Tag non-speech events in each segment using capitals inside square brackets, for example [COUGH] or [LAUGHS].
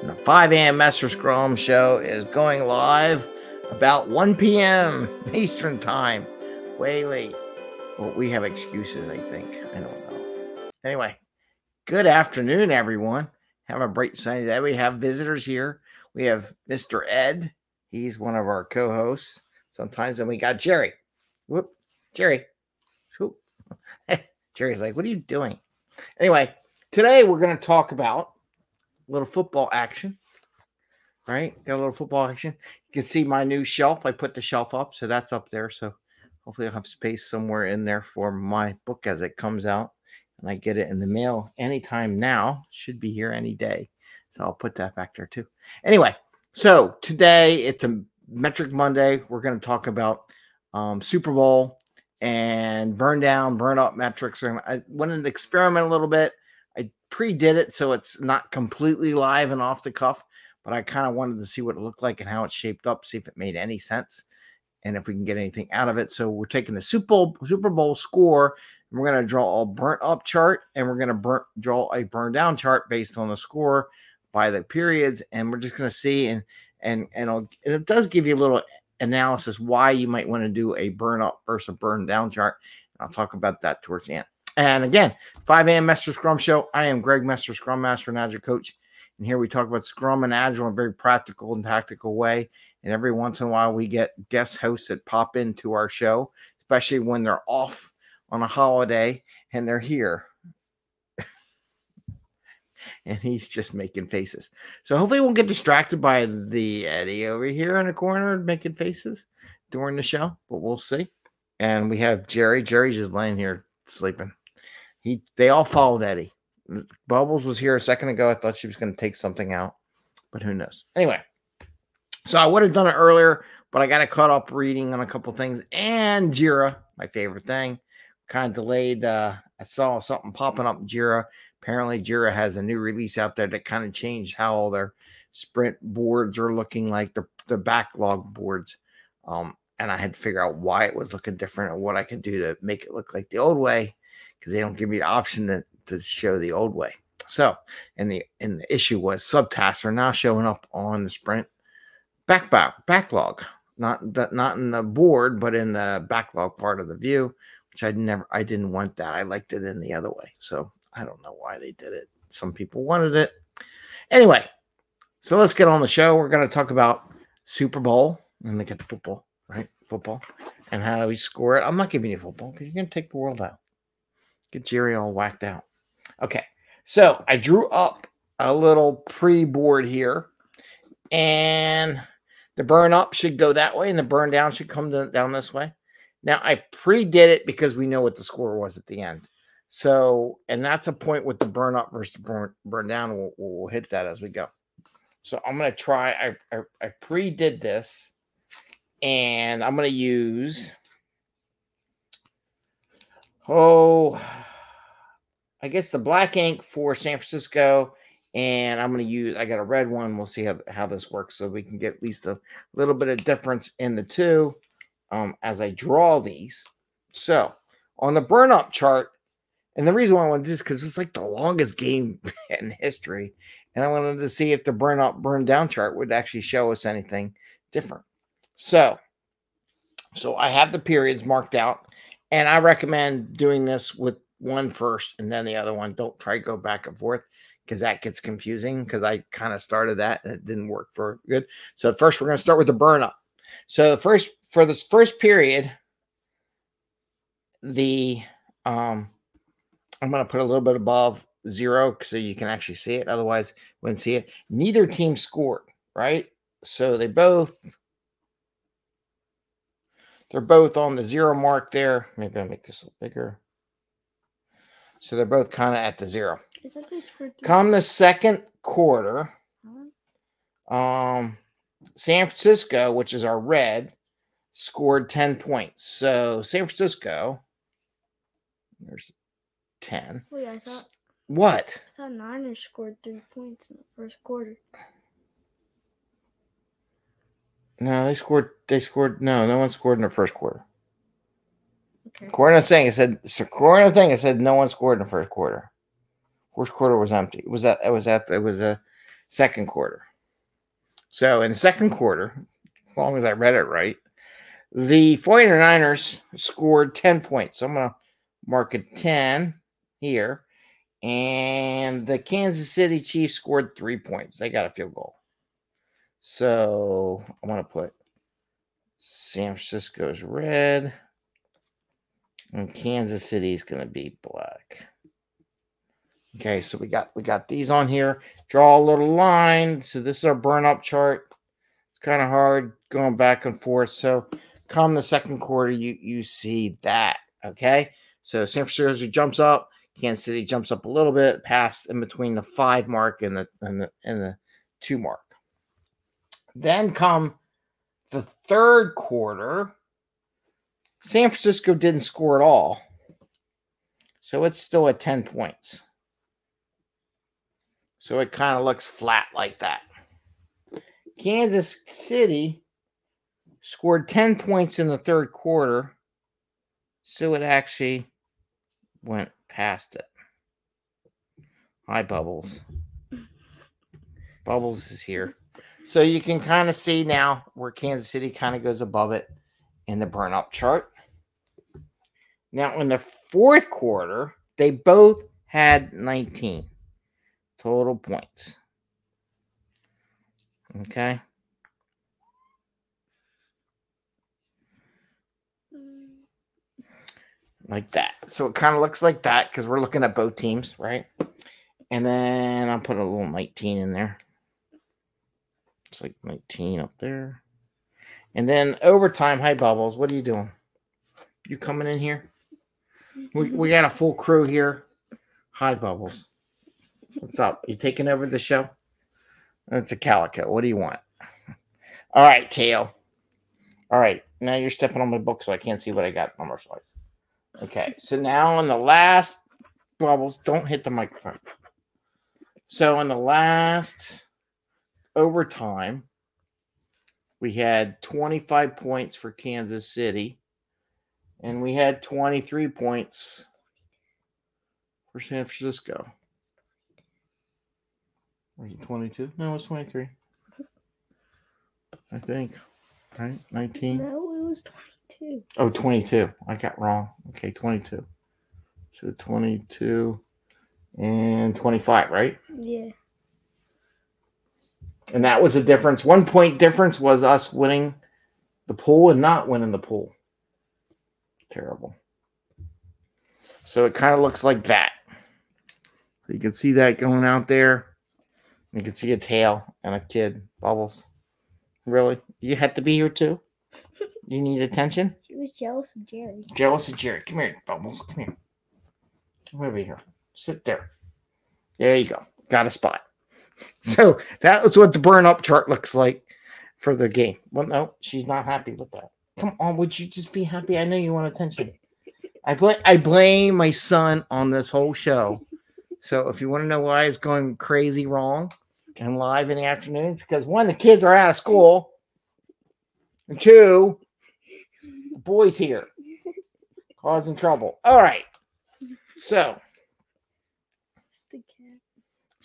And the 5 a.m. Mester Scrum show is going live about 1 p.m. Eastern Time. Way late. Well, we have excuses, I think. I don't know. Anyway, good afternoon, everyone. Have a bright sunny day. We have visitors here. We have Mr. Ed. He's one of our co-hosts sometimes. And we got Jerry. Whoop. Jerry. Whoop. [LAUGHS] Jerry's like, what are you doing? Anyway, today we're going to talk about little football action. Right? Got a little football action. You can see my new shelf. I put the shelf up, so that's up there. So hopefully I'll have space somewhere in there for my book as it comes out. And I get it in the mail anytime now. Should be here any day. So I'll put that back there too. Anyway, so today it's a metric Monday. We're going to talk about um, Super Bowl and burn down, burn up metrics. I wanted to experiment a little bit. I pre-did it so it's not completely live and off the cuff, but I kind of wanted to see what it looked like and how it shaped up, see if it made any sense and if we can get anything out of it. So we're taking the Super Bowl Super Bowl score and we're going to draw a burnt up chart and we're going to burn, draw a burn down chart based on the score by the periods and we're just going to see and and and, and it does give you a little analysis why you might want to do a burn up versus a burn down chart. I'll talk about that towards the end. And again, 5 a.m. Mester Scrum Show. I am Greg Mester Scrum Master and Agile Coach. And here we talk about Scrum and Agile in a very practical and tactical way. And every once in a while, we get guest hosts that pop into our show, especially when they're off on a holiday and they're here. [LAUGHS] and he's just making faces. So hopefully, we'll get distracted by the Eddie over here in the corner making faces during the show, but we'll see. And we have Jerry. Jerry's just laying here sleeping. He they all followed Eddie. Bubbles was here a second ago. I thought she was going to take something out, but who knows? Anyway, so I would have done it earlier, but I got cut up reading on a couple things and Jira, my favorite thing. Kind of delayed. Uh, I saw something popping up Jira. Apparently, Jira has a new release out there that kind of changed how all their sprint boards are looking like the the backlog boards. Um, and I had to figure out why it was looking different and what I could do to make it look like the old way because they don't give you the option to, to show the old way. So, and the and the issue was subtasks are now showing up on the sprint back, back backlog, not that not in the board, but in the backlog part of the view, which I never I didn't want that. I liked it in the other way. So I don't know why they did it. Some people wanted it. Anyway, so let's get on the show. We're going to talk about Super Bowl and look at the football, right? Football and how do we score it. I'm not giving you football because you're going to take the world out. Get Jerry all whacked out. Okay. So I drew up a little pre board here, and the burn up should go that way, and the burn down should come down this way. Now I pre did it because we know what the score was at the end. So, and that's a point with the burn up versus burn, burn down. We'll, we'll hit that as we go. So I'm going to try. I, I, I pre did this and I'm going to use, oh, [SIGHS] I guess the black ink for San Francisco. And I'm going to use, I got a red one. We'll see how, how this works so we can get at least a little bit of difference in the two um, as I draw these. So on the burn up chart, and the reason why I wanted to do this because it's like the longest game [LAUGHS] in history. And I wanted to see if the burn up, burn down chart would actually show us anything different. So, so I have the periods marked out, and I recommend doing this with one first and then the other one. Don't try to go back and forth because that gets confusing. Because I kind of started that and it didn't work for good. So first, we're going to start with the burn up. So the first for this first period, the um I'm going to put a little bit above zero so you can actually see it. Otherwise, wouldn't see it. Neither team scored, right? So they both they're both on the zero mark there. Maybe I'll make this a little bigger. So they're both kind of at the zero. Come the second quarter, um, San Francisco, which is our red, scored 10 points. So San Francisco, there's 10. Wait, I thought What? I thought Niners scored three points in the first quarter. No, they scored. They scored. No, no one scored in the first quarter. Okay. According to the thing, it said. According to the thing, it said no one scored in the first quarter. First quarter was empty. It was that? It was at. It was a. second quarter. So in the second quarter, as long as I read it right, the 49ers scored 10 points. So I'm going to mark it 10 here. And the Kansas City Chiefs scored three points. They got a field goal. So I want to put San Francisco's red. And Kansas City's going to be black. Okay, so we got we got these on here. Draw a little line. So this is our burn up chart. It's kind of hard going back and forth. So come the second quarter, you you see that. Okay, so San Francisco jumps up. Kansas City jumps up a little bit, past in between the five mark and the and the and the two mark. Then come the third quarter. San Francisco didn't score at all. So it's still at 10 points. So it kind of looks flat like that. Kansas City scored 10 points in the third quarter. So it actually went past it. Hi, Bubbles. Bubbles is here. So you can kind of see now where Kansas City kind of goes above it in the burn up chart. Now, in the fourth quarter, they both had 19 total points. Okay. Like that. So it kind of looks like that because we're looking at both teams, right? And then I'll put a little 19 in there. It's like 19 up there. And then overtime, hi bubbles. What are you doing? You coming in here? We, we got a full crew here. Hi bubbles. What's up? You taking over the show? That's a calico. What do you want? All right, tail. All right, now you're stepping on my book, so I can't see what I got number wise. Okay, so now on the last bubbles, don't hit the microphone. So in the last overtime, we had 25 points for Kansas City, and we had 23 points for San Francisco. Was it 22? No, it was 23. I think. Right? 19. No, it was 22. Oh, 22. I got wrong. Okay, 22. So 22 and 25, right? Yeah. And that was the difference. One point difference was us winning the pool and not winning the pool. Terrible. So it kind of looks like that. So you can see that going out there. You can see a tail and a kid. Bubbles. Really? You had to be here too? You need attention? She was jealous of Jerry. Jealous of Jerry. Come here, Bubbles. Come here. Come over here. Sit there. There you go. Got a spot. [LAUGHS] So that was what the burn up chart looks like for the game. Well, no, she's not happy with that. Come on, would you just be happy? I know you want attention. I blame I blame my son on this whole show. So if you want to know why it's going crazy wrong and live in the afternoon, because one, the kids are out of school, and two, the boys here causing trouble. All right. So.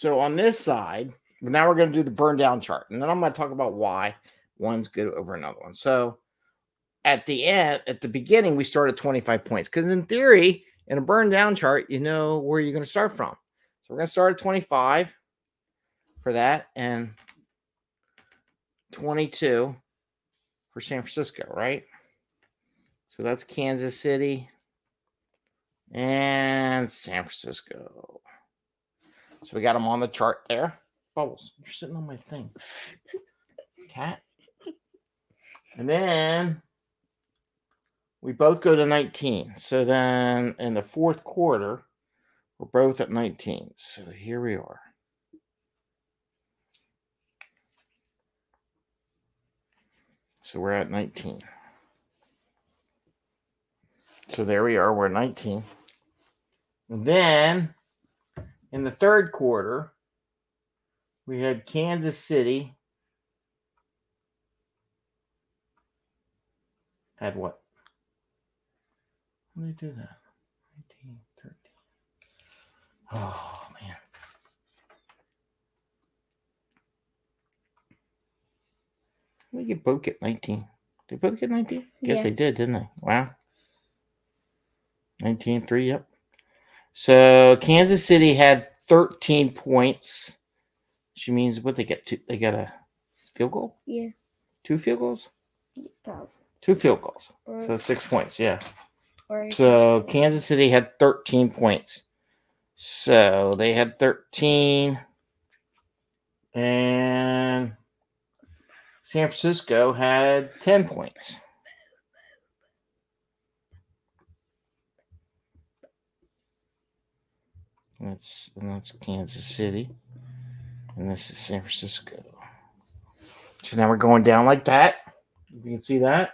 So on this side, now we're going to do the burn down chart, and then I'm going to talk about why one's good over another one. So at the end, at the beginning, we start at 25 points because in theory, in a burn down chart, you know where you're going to start from. So we're going to start at 25 for that, and 22 for San Francisco, right? So that's Kansas City and San Francisco. So we got them on the chart there. Bubbles, you're sitting on my thing. [LAUGHS] Cat. And then we both go to 19. So then in the fourth quarter, we're both at 19. So here we are. So we're at 19. So there we are. We're 19. And then in the third quarter, we had Kansas City. Had what? How did they do that? 19, 13. Oh, man. We get both get 19. They both get 19? Guess Yeah. they did, didn't they? Wow. 19 3, yep. So Kansas City had 13 points. She means what they get two they got a field goal? Yeah. Two field goals? Probably. Two field goals. Or, So six points, yeah. So Kansas City had 13 points. So they had 13. And San Francisco had 10 points. That's and that's Kansas City. And this is San Francisco. So now we're going down like that. You can see that.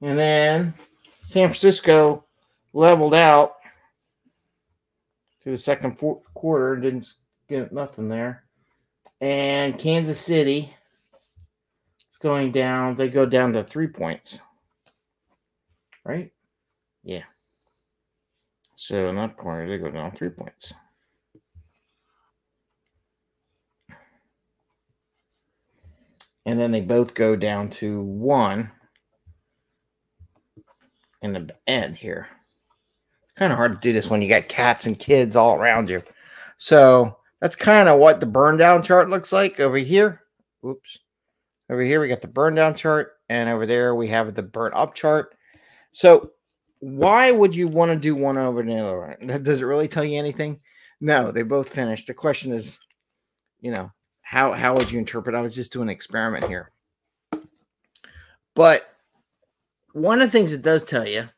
And then San Francisco leveled out to the second quarter, and didn't get nothing there. And Kansas City is going down, they go down to three points. Right? Yeah. So in that corner, they go down three points. And then they both go down to one in the end here. Kind of hard to do this when you got cats and kids all around you. So that's kind of what the burn down chart looks like over here. Oops. Over here, we got the burn down chart, and over there, we have the burn up chart. So, why would you want to do one over the other? [LAUGHS] Does it really tell you anything? No, they both finished. The question is, you know, how how would you interpret? I was just doing an experiment here. But one of the things it does tell you,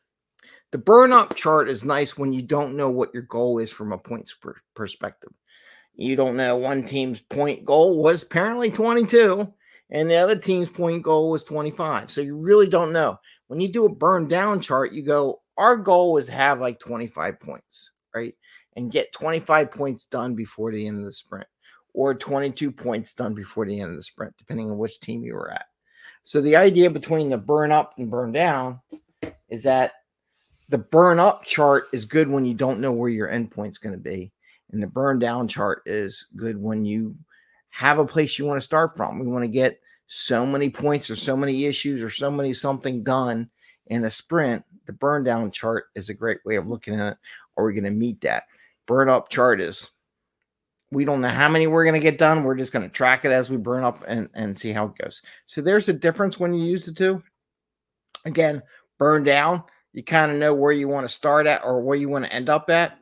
the burn up chart is nice when you don't know what your goal is from a points per- perspective. You don't know one team's point goal was apparently 22 and the other team's point goal was 25. So you really don't know. When you do a burn down chart, you go, our goal is to have like 25 points, right? And get 25 points done before the end of the sprint or 22 points done before the end of the sprint, depending on which team you were at. So the idea between the burn up and burn down is that the burn up chart is good when you don't know where your endpoint's going to be, and the burn down chart is good when you have a place you want to start from. We want to get so many points or so many issues or so many something done in a sprint. The burn down chart is a great way of looking at it. Are we going to meet that? Burn up chart is we don't know how many we're going to get done. We're just going to track it as we burn up and, and see how it goes. So there's a difference when you use the two. Again, burn down, you kind of know where you want to start at or where you want to end up at.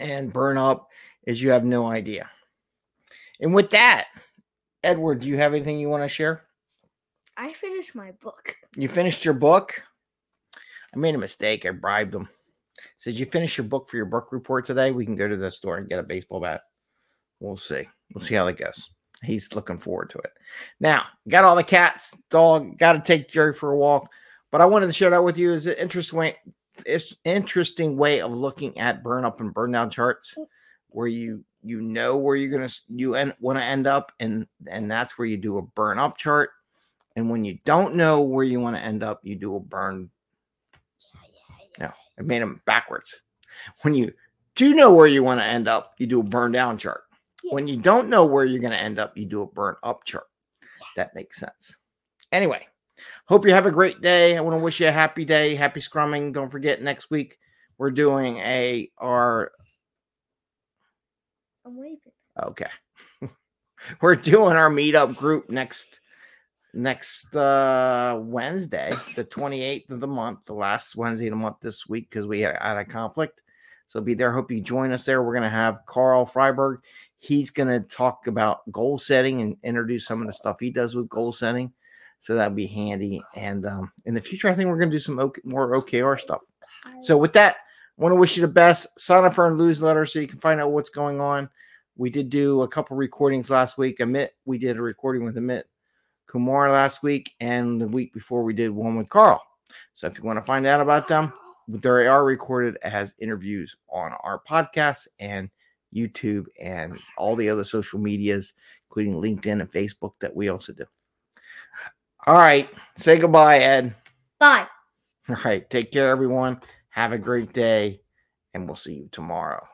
And burn up is you have no idea. And with that, Edward, do you have anything you want to share? I finished my book. You finished your book? I made a mistake. I bribed him. Says you finish your book for your book report today. We can go to the store and get a baseball bat. We'll see. We'll see how that goes. He's looking forward to it. Now, got all the cats, dog, got to take Jerry for a walk. But I wanted to share that with you as an interesting way, it's interesting way of looking at burn up and burn down charts where you you know where you're gonna you end, want to end up and and that's where you do a burn up chart and when you don't know where you want to end up you do a burn no i made them backwards when you do know where you want to end up you do a burn down chart Yeah. when you don't know where you're going to end up you do a burn up chart that makes sense anyway hope you have a great day i want to wish you a happy day happy scrumming don't forget next week we're doing a our I'm waving. Okay. [LAUGHS] We're doing our meetup group next next uh Wednesday, the 28th of the month, the last Wednesday of the month this week because we had, had a conflict. So be there. Hope you join us there. We're gonna have Carl Freiberg. He's gonna talk about goal setting and introduce some of the stuff he does with goal setting. So that'd be handy. And um, in the future, I think we're gonna do some OK, more OKR stuff. So with that, I want to wish you the best. Sign up for our newsletter so you can find out what's going on. We did do a couple recordings last week. Amit, we did a recording with Amit Kumar last week, and the week before we did one with Carl. So if you want to find out about them, they are recorded as interviews on our podcast and YouTube and all the other social medias, including LinkedIn and Facebook that we also do. All right. Say goodbye, Ed. Bye. All right. Take care, everyone. Have a great day, and we'll see you tomorrow.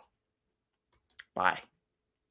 Bye.